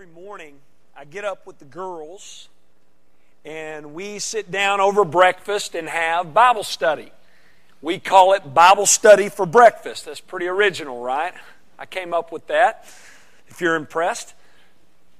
every morning, I get up with the girls and we sit down over breakfast and have Bible study. We call it Bible study for breakfast. That's pretty original, right? I came up with that, if you're impressed.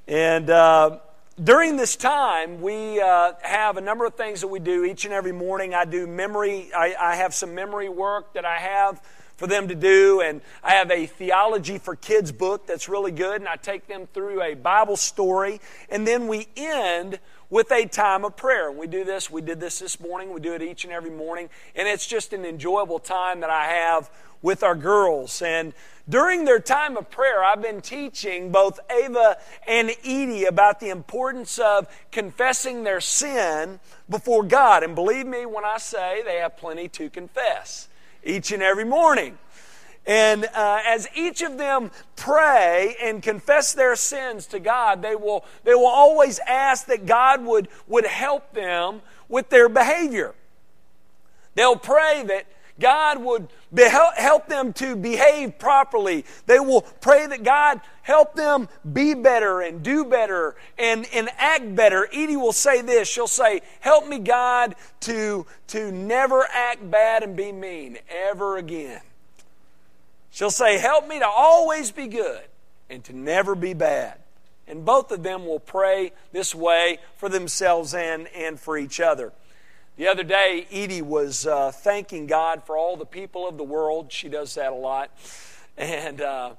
And uh, during this time, we uh, have a number of things that we do each and every morning. I do memory, I, I have some memory work that I have for them to do. And I have a theology for kids book that's really good. And I take them through a Bible story. And then we end with a time of prayer. We do this, we did this this morning, we do it each and every morning. And it's just an enjoyable time that I have with our girls. And during their time of prayer, I've been teaching both Ava and Edie about the importance of confessing their sin before God. And believe me when I say they have plenty to confess each and every morning. And uh, as each of them pray and confess their sins to God, they will, they will always ask that God would, would help them with their behavior. They'll pray that God would help them to behave properly. They will pray that God help them be better and do better and, and act better. Edie will say this. She'll say, Help me, God, to, to never act bad and be mean ever again. She'll say, Help me to always be good and to never be bad. And both of them will pray this way for themselves and, and for each other. The other day, Edie was uh, thanking God for all the people of the world. She does that a lot. And uh,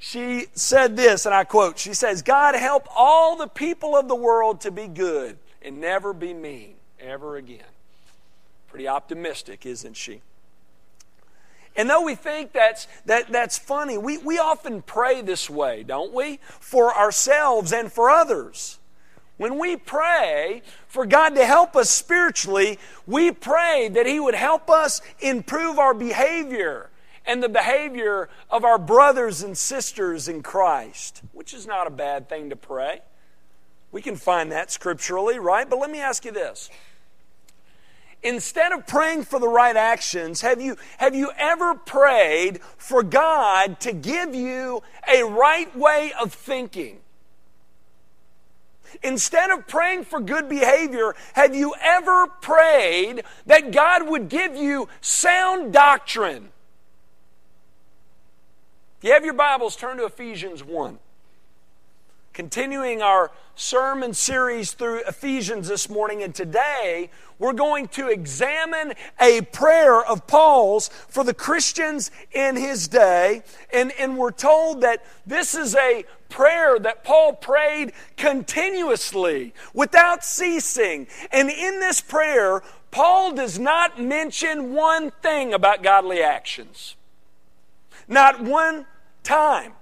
she said this, and I quote She says, God help all the people of the world to be good and never be mean ever again. Pretty optimistic, isn't she? And though we think that's, that, that's funny, we, we often pray this way, don't we? For ourselves and for others. When we pray for God to help us spiritually, we pray that He would help us improve our behavior and the behavior of our brothers and sisters in Christ, which is not a bad thing to pray. We can find that scripturally, right? But let me ask you this. Instead of praying for the right actions, have you, have you ever prayed for God to give you a right way of thinking? Instead of praying for good behavior, have you ever prayed that God would give you sound doctrine? If you have your Bibles, turn to Ephesians 1. Continuing our sermon series through Ephesians this morning, and today we're going to examine a prayer of Paul's for the Christians in his day. And, and we're told that this is a prayer that Paul prayed continuously without ceasing. And in this prayer, Paul does not mention one thing about godly actions. Not one time.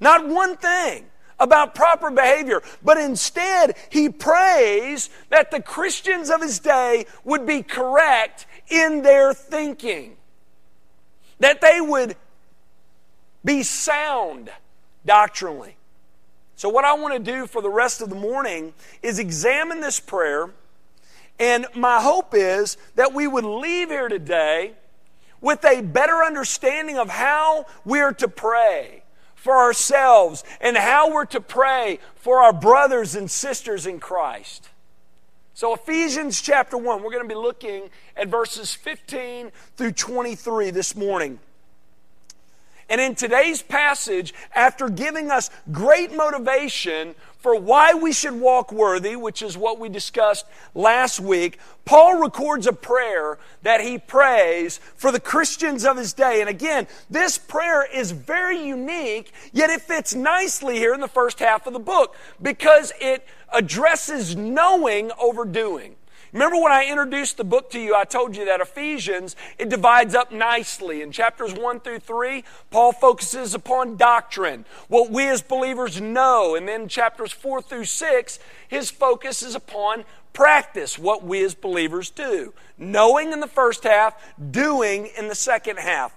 Not one thing about proper behavior, but instead he prays that the Christians of his day would be correct in their thinking, that they would be sound doctrinally. So, what I want to do for the rest of the morning is examine this prayer, and my hope is that we would leave here today with a better understanding of how we're to pray for ourselves and how we're to pray for our brothers and sisters in Christ. So, Ephesians chapter 1, we're going to be looking at verses 15 through 23 this morning. And in today's passage, after giving us great motivation for why we should walk worthy, which is what we discussed last week, Paul records a prayer that he prays for the Christians of his day. And again, this prayer is very unique, yet it fits nicely here in the first half of the book because it addresses knowing over doing. Remember when I introduced the book to you, I told you that Ephesians, it divides up nicely. In chapters 1 through 3, Paul focuses upon doctrine, what we as believers know. And then chapters 4 through 6, his focus is upon practice, what we as believers do. Knowing in the first half, doing in the second half.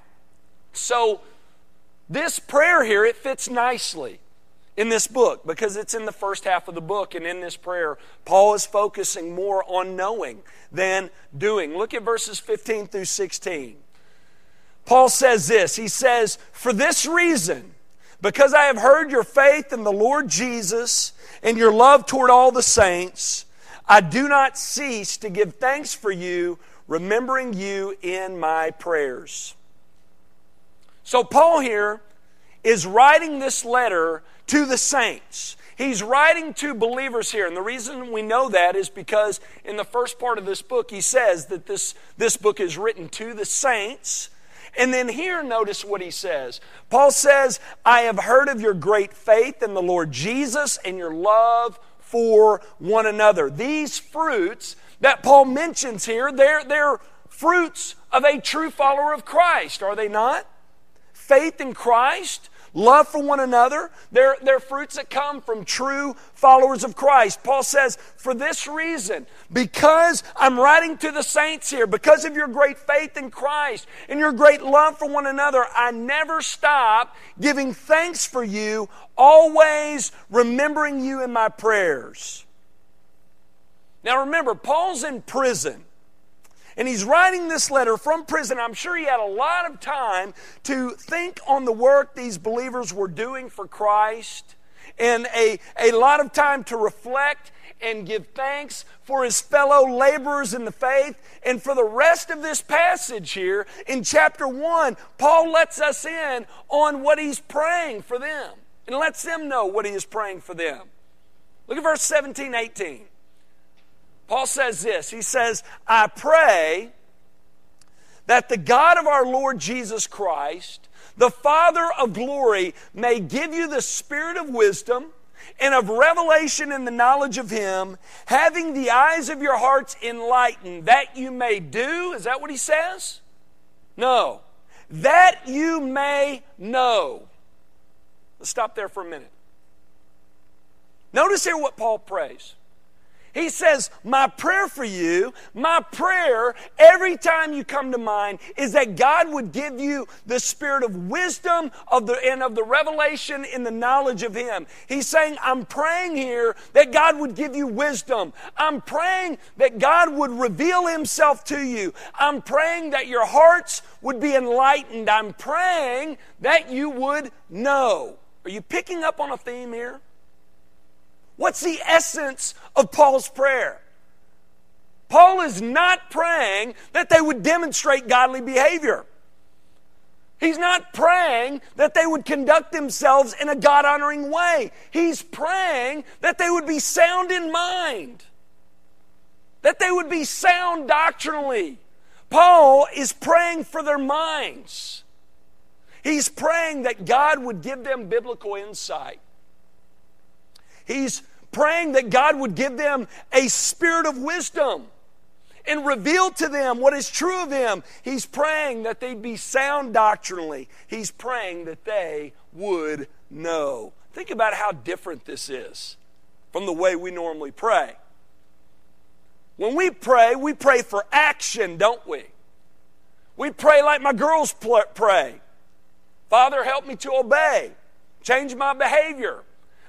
So, this prayer here, it fits nicely in this book because it's in the first half of the book. And in this prayer, Paul is focusing more on knowing than doing. Look at verses 15 through 16. Paul says this He says, For this reason, Because I have heard your faith in the Lord Jesus and your love toward all the saints, I do not cease to give thanks for you, remembering you in my prayers. So, Paul here is writing this letter to the saints. He's writing to believers here. And the reason we know that is because in the first part of this book, he says that this, this book is written to the saints. And then here, notice what he says. Paul says, I have heard of your great faith in the Lord Jesus and your love for one another. These fruits that Paul mentions here, they're, they're fruits of a true follower of Christ, are they not? Faith in Christ, love for one another. They're, they're fruits that come from true followers of Christ. Paul says, for this reason, because I'm writing to the saints here, because of your great faith in Christ and your great love for one another, I never stop giving thanks for you, always remembering you in my prayers. Now remember, Paul's in prison. And he's writing this letter from prison. I'm sure he had a lot of time to think on the work these believers were doing for Christ and a, a lot of time to reflect and give thanks for his fellow laborers in the faith. And for the rest of this passage here in chapter 1, Paul lets us in on what he's praying for them and lets them know what he is praying for them. Look at verse 17, 18. Paul says this He says, I pray that the God of our Lord Jesus Christ, the Father of glory, may give you the spirit of wisdom and of revelation in the knowledge of Him, having the eyes of your hearts enlightened, that you may do. Is that what He says? No. That you may know. Let's stop there for a minute. Notice here what Paul prays. He says, My prayer for you, my prayer every time you come to mind is that God would give you the spirit of wisdom of the, and of the revelation in the knowledge of Him. He's saying, I'm praying here that God would give you wisdom. I'm praying that God would reveal Himself to you. I'm praying that your hearts would be enlightened. I'm praying that you would know. Are you picking up on a theme here? What's the essence of Paul's prayer? Paul is not praying that they would demonstrate godly behavior. He's not praying that they would conduct themselves in a God honoring way. He's praying that they would be sound in mind, that they would be sound doctrinally. Paul is praying for their minds. He's praying that God would give them biblical insight. He's praying that God would give them a spirit of wisdom and reveal to them what is true of Him. He's praying that they'd be sound doctrinally. He's praying that they would know. Think about how different this is from the way we normally pray. When we pray, we pray for action, don't we? We pray like my girls pray Father, help me to obey, change my behavior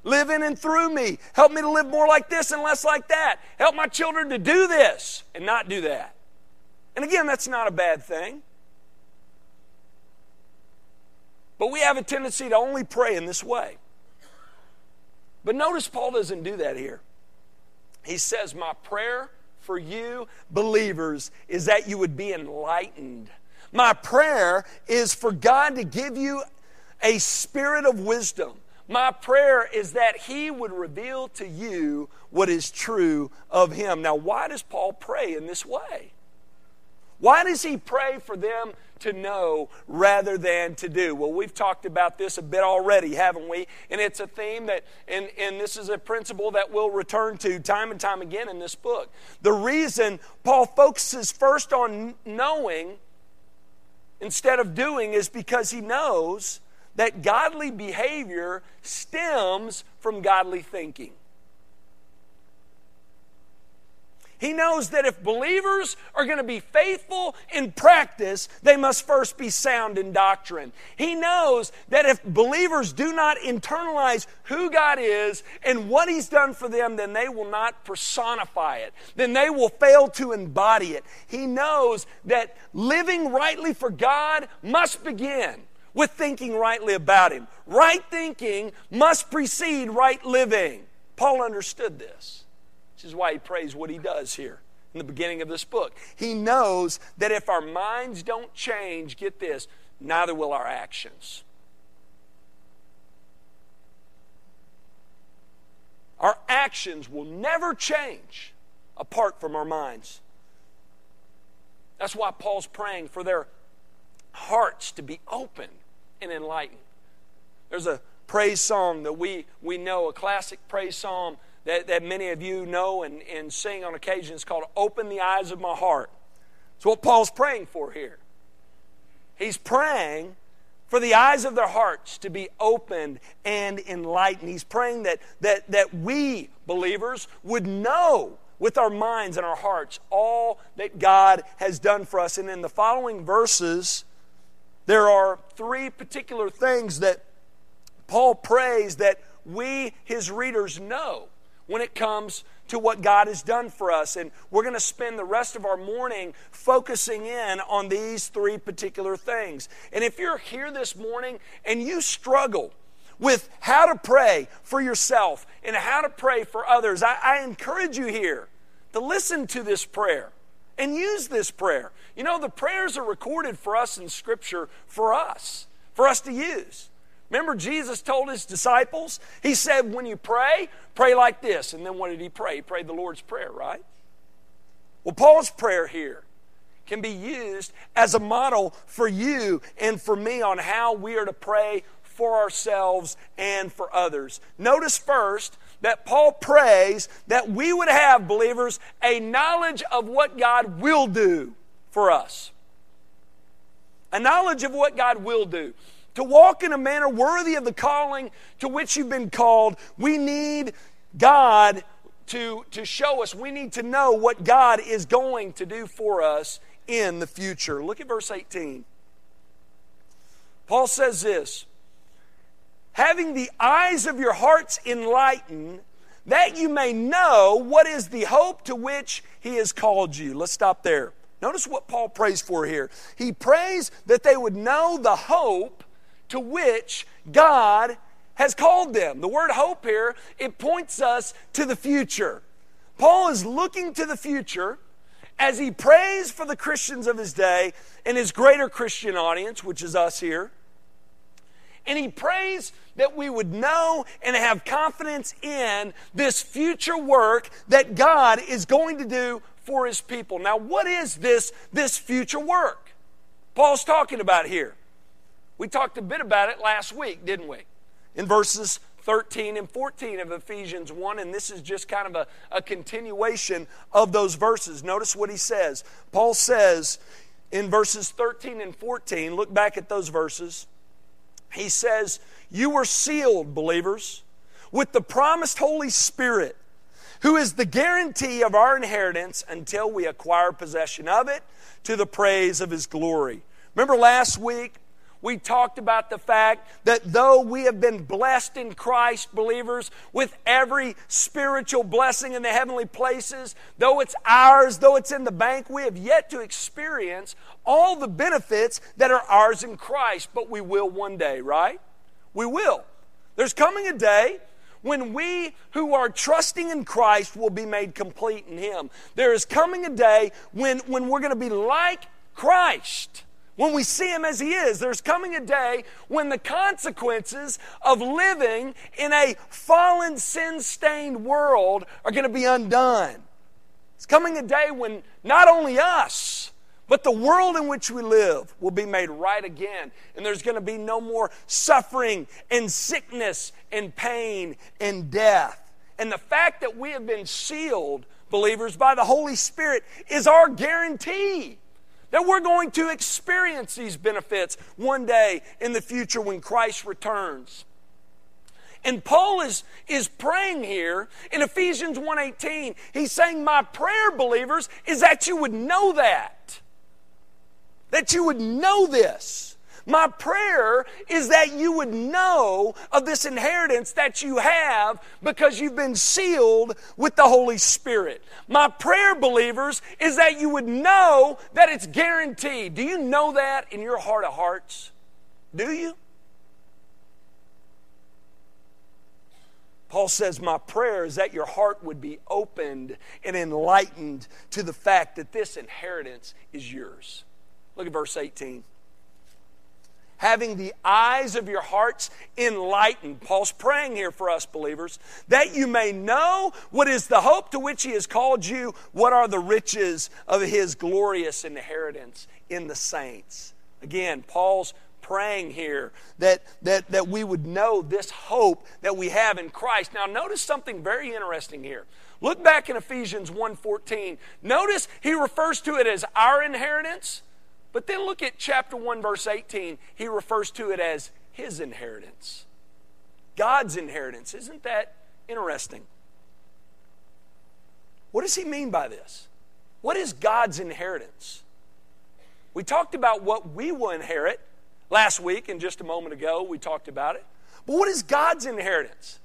live in and through me. Help me to live more like this and less like that. Help my children to do this and not do that. And again, that's not a bad thing. But we have a tendency to only pray in this way. But notice Paul doesn't do that here. He says, My prayer for you, believers, is that you would be enlightened. My prayer is for God to give you a spirit of wisdom my prayer is that He would reveal to you what is true of Him. Now, why does Paul pray in this way? Why does he pray for them to know rather than to do? Well, we've talked about this a bit already, haven't we? And it's a theme that, and, and this is a principle that we'll return to time and time again in this book. The reason Paul focuses first on knowing instead of doing is because he knows that godly behavior stems from godly thinking. He knows that if believers are going to be faithful in practice, they must first be sound in doctrine. He knows that if believers do not internalize who God is and what He's done for them, then they will not personify it. Then they will fail to embody it. He knows that living rightly for God must begin with thinking rightly about Him. Right thinking must precede right living. Paul understood this. This is why he prays what he does here in the beginning of this book. He knows that if our minds don't change, get this, neither will our actions. Our actions will never change apart from our minds. That's why Paul's praying for their hearts to be open and enlightened. There's a praise song that we, we know, a classic praise song that, that many of you know and, and sing on occasion. It's called Open the Eyes of My Heart. It's what Paul's praying for here. He's praying for the eyes of their hearts to be opened and enlightened. He's praying that, that, that we, believers, would know with our minds and our hearts all that God has done for us. And in the following verses, there are three particular things that Paul prays that we, his readers, know when it comes to what God has done for us. And we're going to spend the rest of our morning focusing in on these three particular things. And if you're here this morning and you struggle, with how to pray for yourself and how to pray for others, I, I encourage you here to listen to this prayer and use this prayer. You know, the prayers are recorded for us in Scripture for us, for us to use. Remember, Jesus told his disciples, He said, when you pray, pray like this. And then what did He pray? He prayed the Lord's Prayer, right? Well, Paul's prayer here can be used as a model for you and for me on how we are to pray for ourselves and for others. Notice first that Paul prays that we would have, believers, a knowledge of what God will do for us. A knowledge of what God will do. To walk in a manner worthy of the calling to which you've been called, we need God to, to show us. We need to know what God is going to do for us in the future. Look at verse 18. Paul says this having the eyes of your hearts enlightened, that you may know what is the hope to which he has called you. Let's stop there. Notice what Paul prays for here. He prays that they would know the hope to which God has called them. The word hope here, it points us to the future. Paul is looking to the future as he prays for the Christians of his day and his greater Christian audience, which is us here. And he prays that we would know and have confidence in this future work that God is going to do for his people. Now, what is this, this future work Paul's talking about here? We talked a bit about it last week, didn't we? In verses 13 and 14 of Ephesians 1, and this is just kind of a, a continuation of those verses. Notice what he says. Paul says in verses 13 and 14, look back at those verses. He says, You were sealed, believers, with the promised Holy Spirit, who is the guarantee of our inheritance until we acquire possession of it to the praise of his glory. Remember last week, we talked about the fact that though we have been blessed in Christ, believers, with every spiritual blessing in the heavenly places, though it's ours, though it's in the bank, we have yet to experience all the benefits that are ours in Christ, but we will one day, right? We will. There's coming a day when we who are trusting in Christ will be made complete in Him. There is coming a day when, when we're going to be like Christ when we see him as he is. There's coming a day when the consequences of living in a fallen, sin stained world are going to be undone. It's coming a day when not only us, but the world in which we live will be made right again. And there's going to be no more suffering and sickness and pain and death. And the fact that we have been sealed, believers, by the Holy Spirit is our guarantee that we're going to experience these benefits one day in the future when Christ returns. And Paul is, is praying here in Ephesians 1:18. He's saying, My prayer, believers, is that you would know that. That you would know this. My prayer is that you would know of this inheritance that you have because you've been sealed with the Holy Spirit. My prayer, believers, is that you would know that it's guaranteed. Do you know that in your heart of hearts? Do you? Paul says, My prayer is that your heart would be opened and enlightened to the fact that this inheritance is yours. Look at verse 18. Having the eyes of your hearts enlightened. Paul's praying here for us believers, that you may know what is the hope to which he has called you, what are the riches of his glorious inheritance in the saints. Again, Paul's praying here that, that, that we would know this hope that we have in Christ. Now, notice something very interesting here. Look back in Ephesians 1:14. Notice he refers to it as our inheritance, but then look at chapter 1 verse 18. He refers to it as his inheritance. God's inheritance. Isn't that interesting? What does he mean by this? What is God's inheritance? We talked about what we will inherit Last week and just a moment ago, we talked about it. But what is God's inheritance?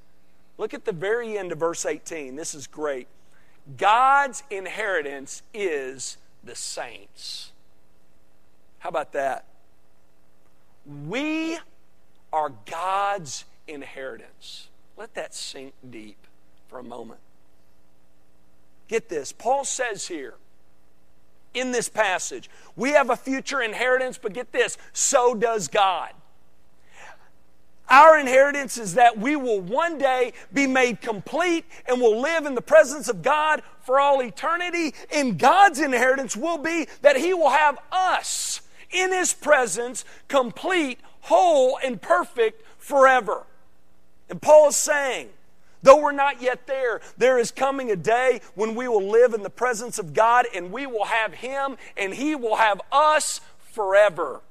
Look at the very end of verse 18. This is great. God's inheritance is the saints. How about that? We are God's inheritance. Let that sink deep for a moment. Get this. Paul says here, in this passage. We have a future inheritance, but get this so does God. Our inheritance is that we will one day be made complete and will live in the presence of God for all eternity. And God's inheritance will be that He will have us in His presence, complete, whole, and perfect forever. And Paul is saying, Though we're not yet there, there is coming a day when we will live in the presence of God and we will have Him and He will have us forever.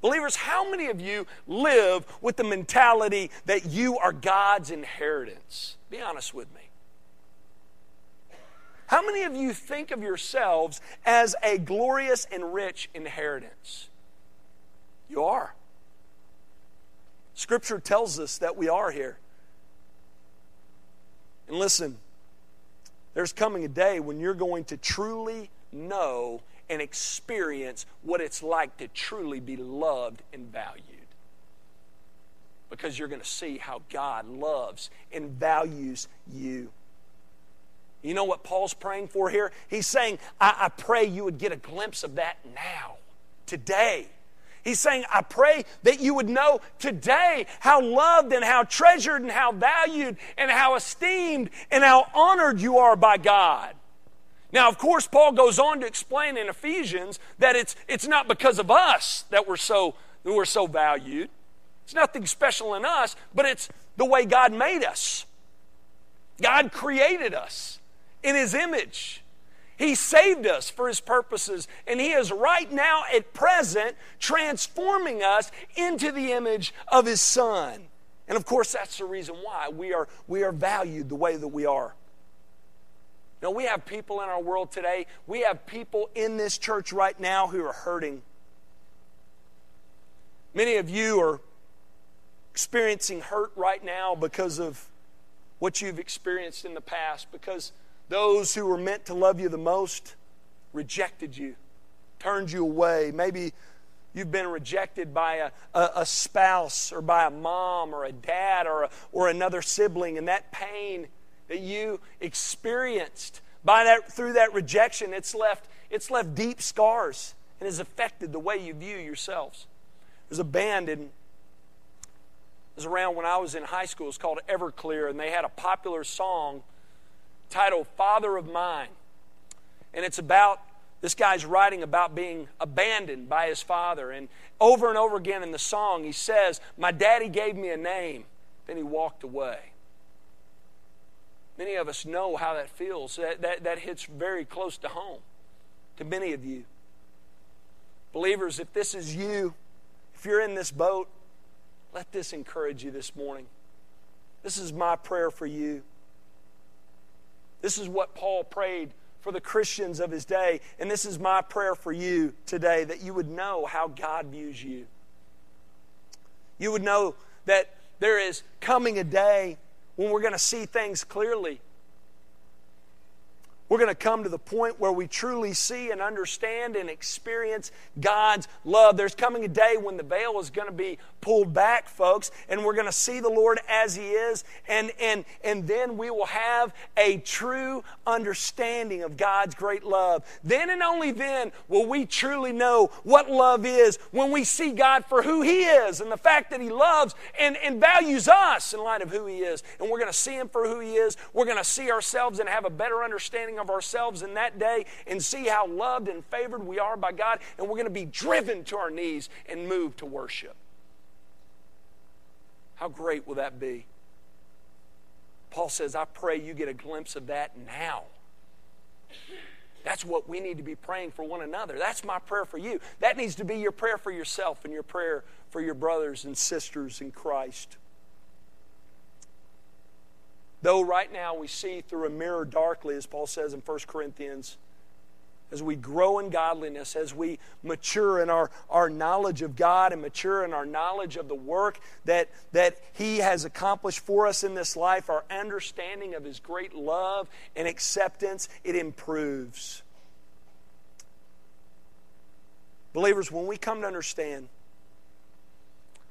Believers, how many of you live with the mentality that you are God's inheritance? Be honest with me. How many of you think of yourselves as a glorious and rich inheritance? You are. Scripture tells us that we are here. And listen, there's coming a day when you're going to truly know and experience what it's like to truly be loved and valued. Because you're going to see how God loves and values you. You know what Paul's praying for here? He's saying, I, I pray you would get a glimpse of that now, today. He's saying, I pray that you would know today how loved and how treasured and how valued and how esteemed and how honored you are by God. Now, of course, Paul goes on to explain in Ephesians that it's, it's not because of us that we're, so, that we're so valued. It's nothing special in us, but it's the way God made us. God created us in His image. He saved us for His purposes, and He is right now at present transforming us into the image of His Son. And of course, that's the reason why we are, we are valued the way that we are. Now, we have people in our world today, we have people in this church right now who are hurting. Many of you are experiencing hurt right now because of what you've experienced in the past, because those who were meant to love you the most rejected you, turned you away. Maybe you've been rejected by a, a, a spouse or by a mom or a dad or, a, or another sibling, and that pain that you experienced by that, through that rejection, it's left, it's left deep scars and has affected the way you view yourselves. There's a band in was around when I was in high school. It's called Everclear, and they had a popular song titled Father of Mine. And it's about this guy's writing about being abandoned by his father. And over and over again in the song, he says, My daddy gave me a name, then he walked away. Many of us know how that feels. That, that, that hits very close to home to many of you. Believers, if this is you, if you're in this boat, let this encourage you this morning. This is my prayer for you. This is what Paul prayed for the Christians of his day. And this is my prayer for you today that you would know how God views you. You would know that there is coming a day when we're going to see things clearly. We're going to come to the point where we truly see and understand and experience God's love. There's coming a day when the veil is going to be pulled back, folks, and we're going to see the Lord as He is, and, and, and then we will have a true understanding of God's great love. Then and only then will we truly know what love is when we see God for who He is and the fact that He loves and, and values us in light of who He is. And we're going to see Him for who He is. We're going to see ourselves and have a better understanding of ourselves in that day and see how loved and favored we are by God, and we're going to be driven to our knees and moved to worship. How great will that be? Paul says, I pray you get a glimpse of that now. That's what we need to be praying for one another. That's my prayer for you. That needs to be your prayer for yourself and your prayer for your brothers and sisters in Christ. Though right now we see through a mirror darkly, as Paul says in 1 Corinthians, as we grow in godliness, as we mature in our, our knowledge of God and mature in our knowledge of the work that, that He has accomplished for us in this life, our understanding of His great love and acceptance, it improves. Believers, when we come to understand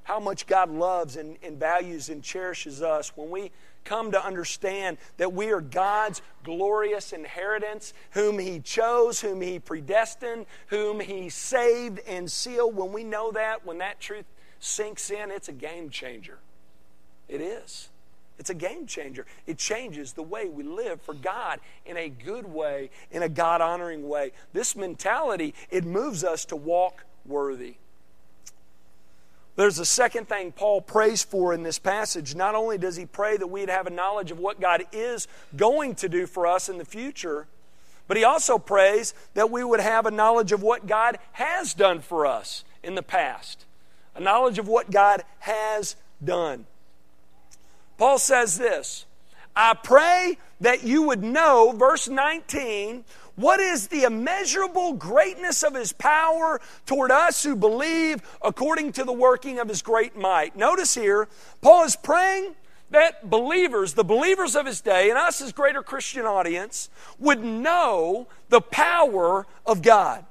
how much God loves and, and values and cherishes us, when we come to understand that we are God's glorious inheritance, whom He chose, whom He predestined, whom He saved and sealed. When we know that, when that truth sinks in, it's a game changer. It is. It's a game changer. It changes the way we live for God in a good way, in a God honoring way. This mentality, it moves us to walk worthy. There's a second thing Paul prays for in this passage. Not only does he pray that we'd have a knowledge of what God is going to do for us in the future, but he also prays that we would have a knowledge of what God has done for us in the past, a knowledge of what God has done. Paul says this I pray that you would know, verse 19, what is the immeasurable greatness of his power toward us who believe according to the working of his great might? Notice here, Paul is praying that believers, the believers of his day, and us as greater Christian audience, would know the power of God.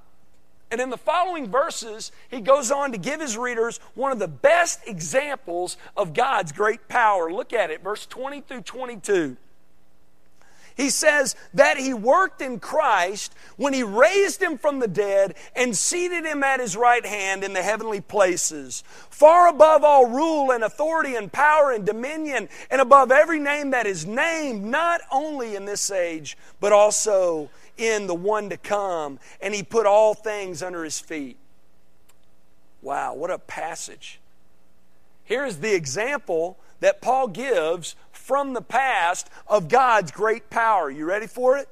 And in the following verses, he goes on to give his readers one of the best examples of God's great power. Look at it, verse 20 through 22. He says that he worked in Christ when he raised him from the dead and seated him at his right hand in the heavenly places, far above all rule and authority and power and dominion, and above every name that is named, not only in this age, but also in the one to come. And he put all things under his feet. Wow, what a passage. Here's the example that Paul gives from the past of God's great power. You ready for it?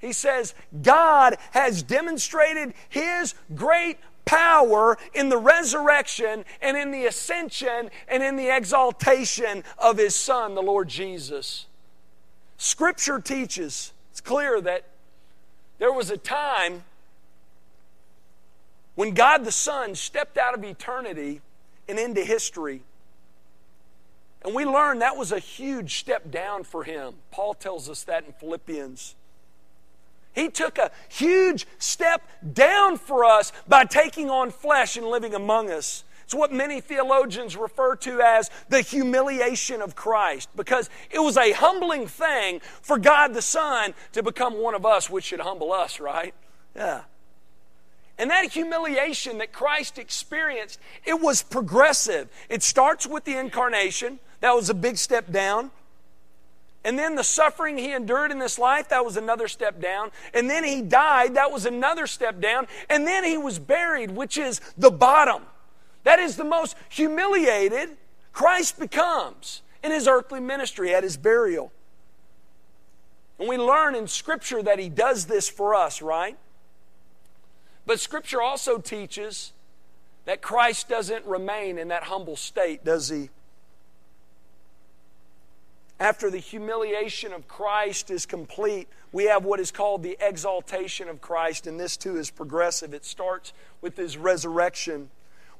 He says, God has demonstrated His great power in the resurrection and in the ascension and in the exaltation of His Son, the Lord Jesus. Scripture teaches, it's clear that there was a time when God the Son stepped out of eternity and into history and we learned that was a huge step down for him. Paul tells us that in Philippians. He took a huge step down for us by taking on flesh and living among us. It's what many theologians refer to as the humiliation of Christ because it was a humbling thing for God the Son to become one of us, which should humble us, right? Yeah. And that humiliation that Christ experienced, it was progressive. It starts with the incarnation. That was a big step down. And then the suffering he endured in this life, that was another step down. And then he died, that was another step down. And then he was buried, which is the bottom. That is the most humiliated Christ becomes in his earthly ministry at his burial. And we learn in Scripture that he does this for us, right? But Scripture also teaches that Christ doesn't remain in that humble state, does he? After the humiliation of Christ is complete, we have what is called the exaltation of Christ, and this too is progressive. It starts with his resurrection.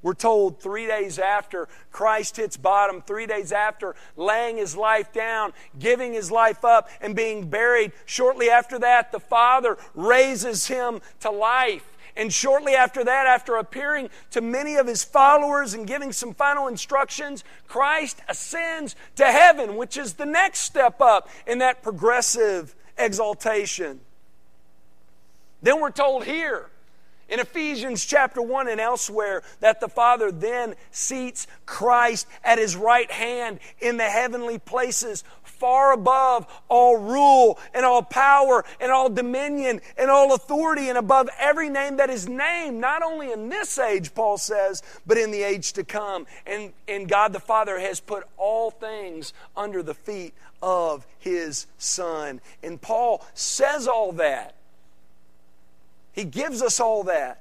we're told three days after Christ hits bottom, three days after laying his life down, giving his life up, and being buried, shortly after that, the Father raises him to life. And shortly after that, after appearing to many of his followers and giving some final instructions, Christ ascends to heaven, which is the next step up in that progressive exaltation. Then we're told here in Ephesians chapter 1 and elsewhere that the Father then seats Christ at his right hand in the heavenly places, far above all rule and all power and all dominion and all authority and above every name that is named, not only in this age, Paul says, but in the age to come. And, and God the Father has put all things under the feet of his Son. And Paul says all that he gives us all that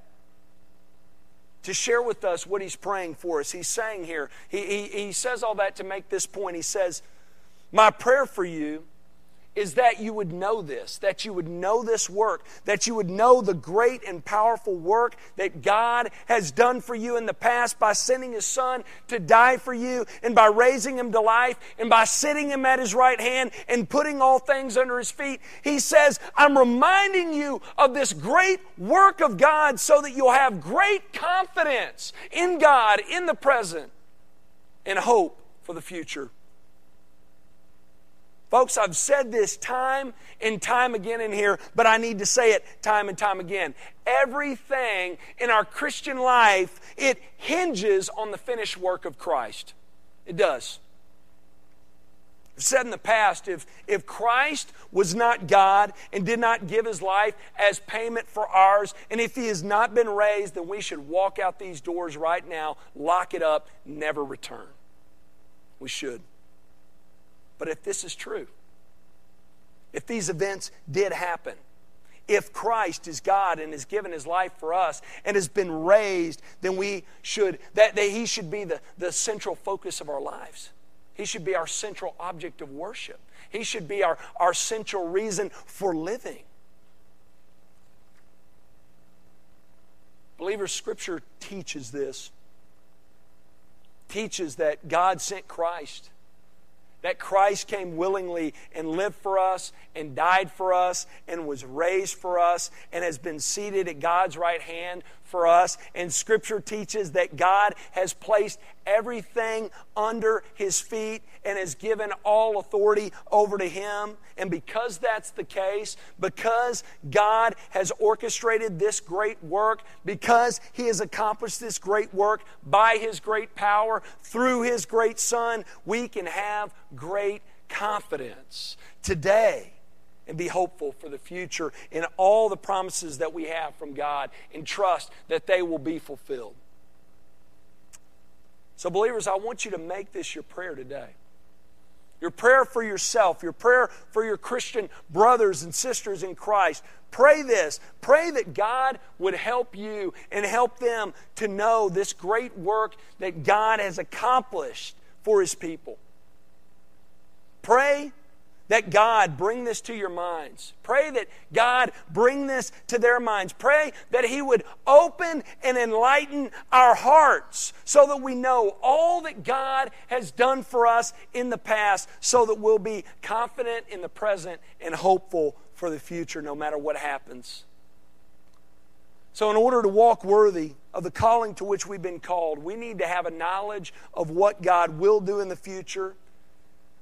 to share with us what he's praying for us. He's saying here, he, he, he says all that to make this point. He says, My prayer for you is that you would know this, that you would know this work, that you would know the great and powerful work that God has done for you in the past by sending His Son to die for you and by raising Him to life and by sitting Him at His right hand and putting all things under His feet. He says, I'm reminding you of this great work of God so that you'll have great confidence in God in the present and hope for the future. Folks, I've said this time and time again in here, but I need to say it time and time again. Everything in our Christian life, it hinges on the finished work of Christ. It does. I've said in the past, if, if Christ was not God and did not give his life as payment for ours, and if he has not been raised, then we should walk out these doors right now, lock it up, never return. We should. But if this is true, if these events did happen, if Christ is God and has given his life for us and has been raised, then we should, that, that he should be the, the central focus of our lives. He should be our central object of worship. He should be our, our central reason for living. Believers, Scripture teaches this. Teaches that God sent Christ that Christ came willingly and lived for us and died for us and was raised for us and has been seated at God's right hand for us. And Scripture teaches that God has placed everything under His feet and has given all authority over to Him. And because that's the case, because God has orchestrated this great work, because He has accomplished this great work by His great power through His great Son, we can have great confidence today and be hopeful for the future in all the promises that we have from God and trust that they will be fulfilled. So, believers, I want you to make this your prayer today. Your prayer for yourself, your prayer for your Christian brothers and sisters in Christ. Pray this. Pray that God would help you and help them to know this great work that God has accomplished for His people. Pray that God bring this to your minds. Pray that God bring this to their minds. Pray that He would open and enlighten our hearts so that we know all that God has done for us in the past so that we'll be confident in the present and hopeful for the future no matter what happens. So, in order to walk worthy of the calling to which we've been called, we need to have a knowledge of what God will do in the future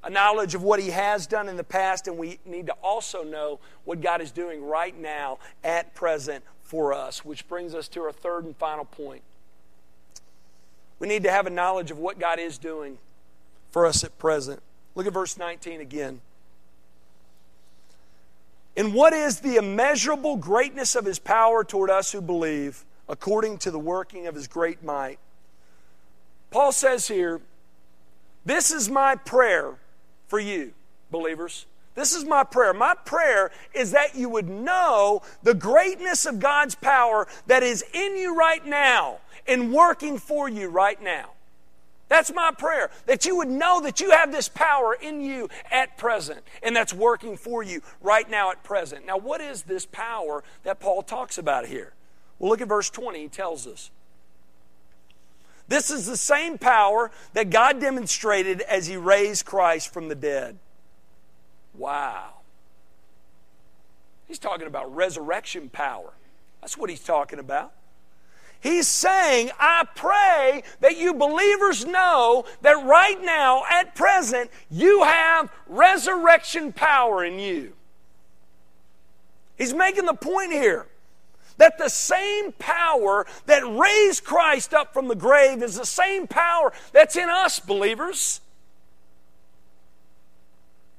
a knowledge of what He has done in the past, and we need to also know what God is doing right now at present for us, which brings us to our third and final point. We need to have a knowledge of what God is doing for us at present. Look at verse 19 again. And what is the immeasurable greatness of his power toward us who believe, according to the working of his great might? Paul says here, This is my prayer for you, believers. This is my prayer. My prayer is that you would know the greatness of God's power that is in you right now and working for you right now. That's my prayer. That you would know that you have this power in you at present and that's working for you right now at present. Now, what is this power that Paul talks about here? Well, look at verse 20. He tells us This is the same power that God demonstrated as He raised Christ from the dead. Wow. He's talking about resurrection power. That's what he's talking about. He's saying, I pray that you believers know that right now, at present, you have resurrection power in you. He's making the point here that the same power that raised Christ up from the grave is the same power that's in us, believers.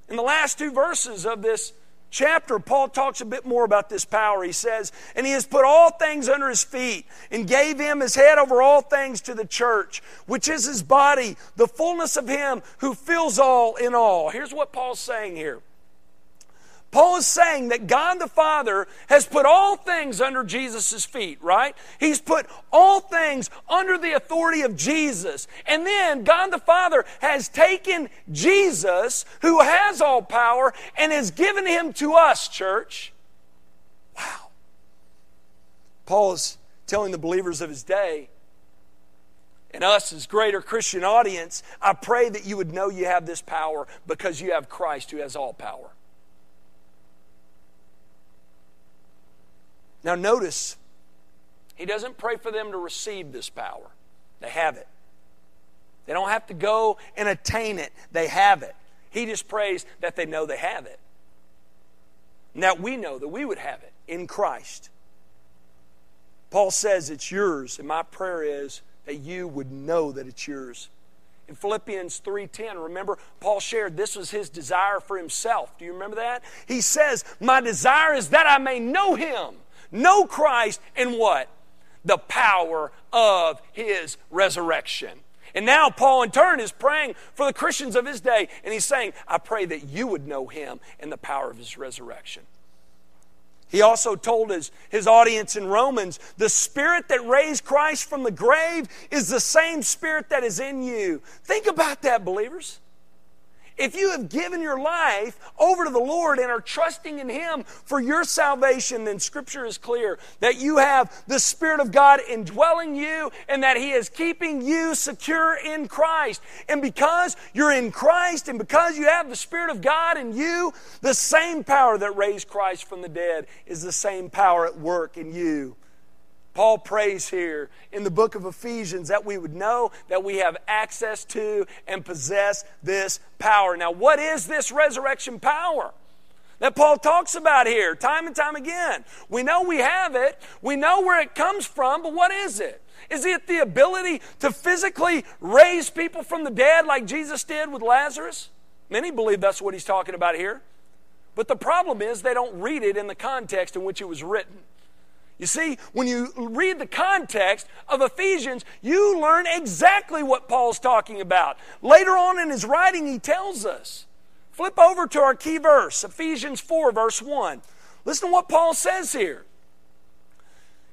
In the last two verses of this chapter, Paul talks a bit more about this power. He says, And he has put all things under his feet and gave him his head over all things to the church, which is his body, the fullness of him who fills all in all. Here's what Paul's saying here. Paul is saying that God the Father has put all things under Jesus' feet, right? He's put all things under the authority of Jesus. And then God the Father has taken Jesus, who has all power, and has given him to us, church. Wow. Paul is telling the believers of his day, and us as greater Christian audience, I pray that you would know you have this power because you have Christ who has all power. Now, notice, he doesn't pray for them to receive this power, they have it. They don't have to go and attain it, they have it. He just prays that they know they have it. Now, we know that we would have it in Christ. Paul says it's yours, and my prayer is that you would know that it's yours. In Philippians 3:10, remember Paul shared this was his desire for himself. Do you remember that? He says, "My desire is that I may know him know Christ and what? The power of his resurrection. And now Paul, in turn, is praying for the Christians of his day, and he's saying, I pray that you would know him and the power of his resurrection. He also told his, his audience in Romans the spirit that raised Christ from the grave is the same spirit that is in you. Think about that, believers. If you have given your life over to the Lord and are trusting in Him for your salvation, then Scripture is clear that you have the Spirit of God indwelling you and that He is keeping you secure in Christ. And because you're in Christ and because you have the Spirit of God in you, the same power that raised Christ from the dead is the same power at work in you. Paul prays here in the book of Ephesians that we would know that we have access to and possess this power. Now, what is this resurrection power? That Paul talks about here time and time again. We know we have it, we know where it comes from, but what is it? Is it the ability to physically raise people from the dead like Jesus did with Lazarus? Many believe that's what he's talking about here. But the problem is they don't read it in the context in which it was written. You see, when you read the context of Ephesians, you learn exactly what Paul's talking about. Later on in his writing, he tells us. Flip over to our key verse, Ephesians 4, verse 1. Listen to what Paul says here.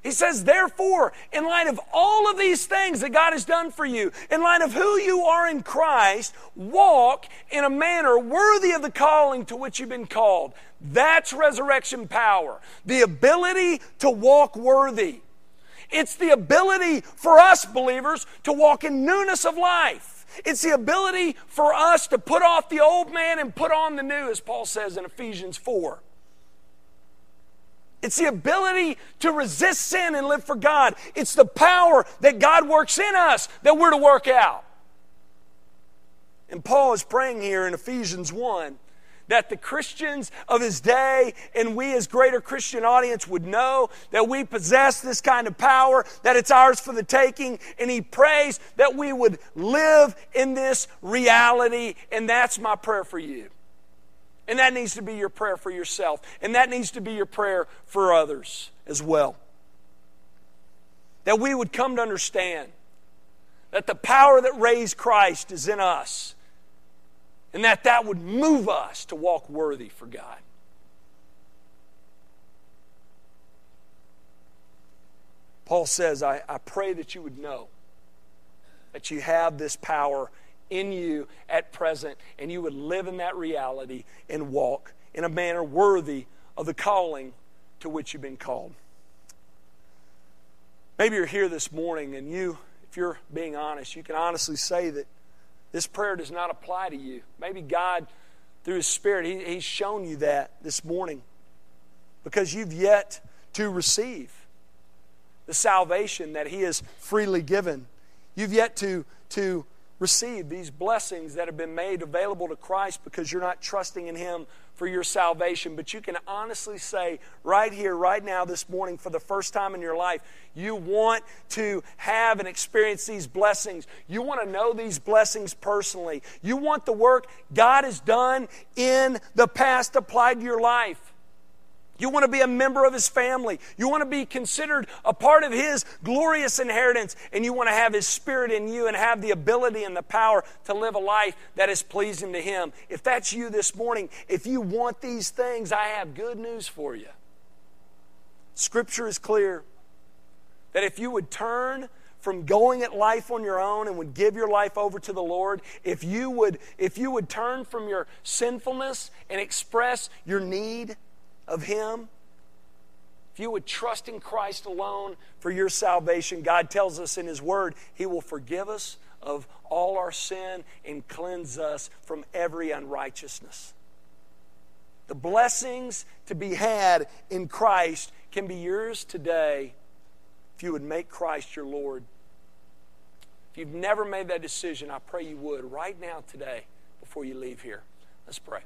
He says, therefore, in light of all of these things that God has done for you, in light of who you are in Christ, walk in a manner worthy of the calling to which you've been called. That's resurrection power. The ability to walk worthy. It's the ability for us believers to walk in newness of life. It's the ability for us to put off the old man and put on the new, as Paul says in Ephesians 4. It's the ability to resist sin and live for God. It's the power that God works in us that we're to work out. And Paul is praying here in Ephesians 1 that the Christians of his day and we as greater Christian audience would know that we possess this kind of power, that it's ours for the taking, and he prays that we would live in this reality, and that's my prayer for you. And that needs to be your prayer for yourself. And that needs to be your prayer for others as well. That we would come to understand that the power that raised Christ is in us. And that that would move us to walk worthy for God. Paul says, I, I pray that you would know that you have this power in you at present, and you would live in that reality and walk in a manner worthy of the calling to which you've been called. Maybe you're here this morning and you if you're being honest, you can honestly say that this prayer does not apply to you. Maybe God, through His Spirit, he, He's shown you that this morning because you've yet to receive the salvation that He has freely given. You've yet to, to receive these blessings that have been made available to Christ because you're not trusting in Him for your salvation. But you can honestly say, right here, right now, this morning, for the first time in your life, you want to have and experience these blessings. You want to know these blessings personally. You want the work God has done in the past applied to your life. You want to be a member of his family. You want to be considered a part of his glorious inheritance. And you want to have his spirit in you and have the ability and the power to live a life that is pleasing to him. If that's you this morning, if you want these things, I have good news for you. Scripture is clear that if you would turn from going at life on your own and would give your life over to the Lord, if you would, if you would turn from your sinfulness and express your need of Him, if you would trust in Christ alone for your salvation, God tells us in His Word, He will forgive us of all our sin and cleanse us from every unrighteousness. The blessings to be had in Christ can be yours today if you would make Christ your Lord. If you've never made that decision, I pray you would right now, today, before you leave here. Let's pray.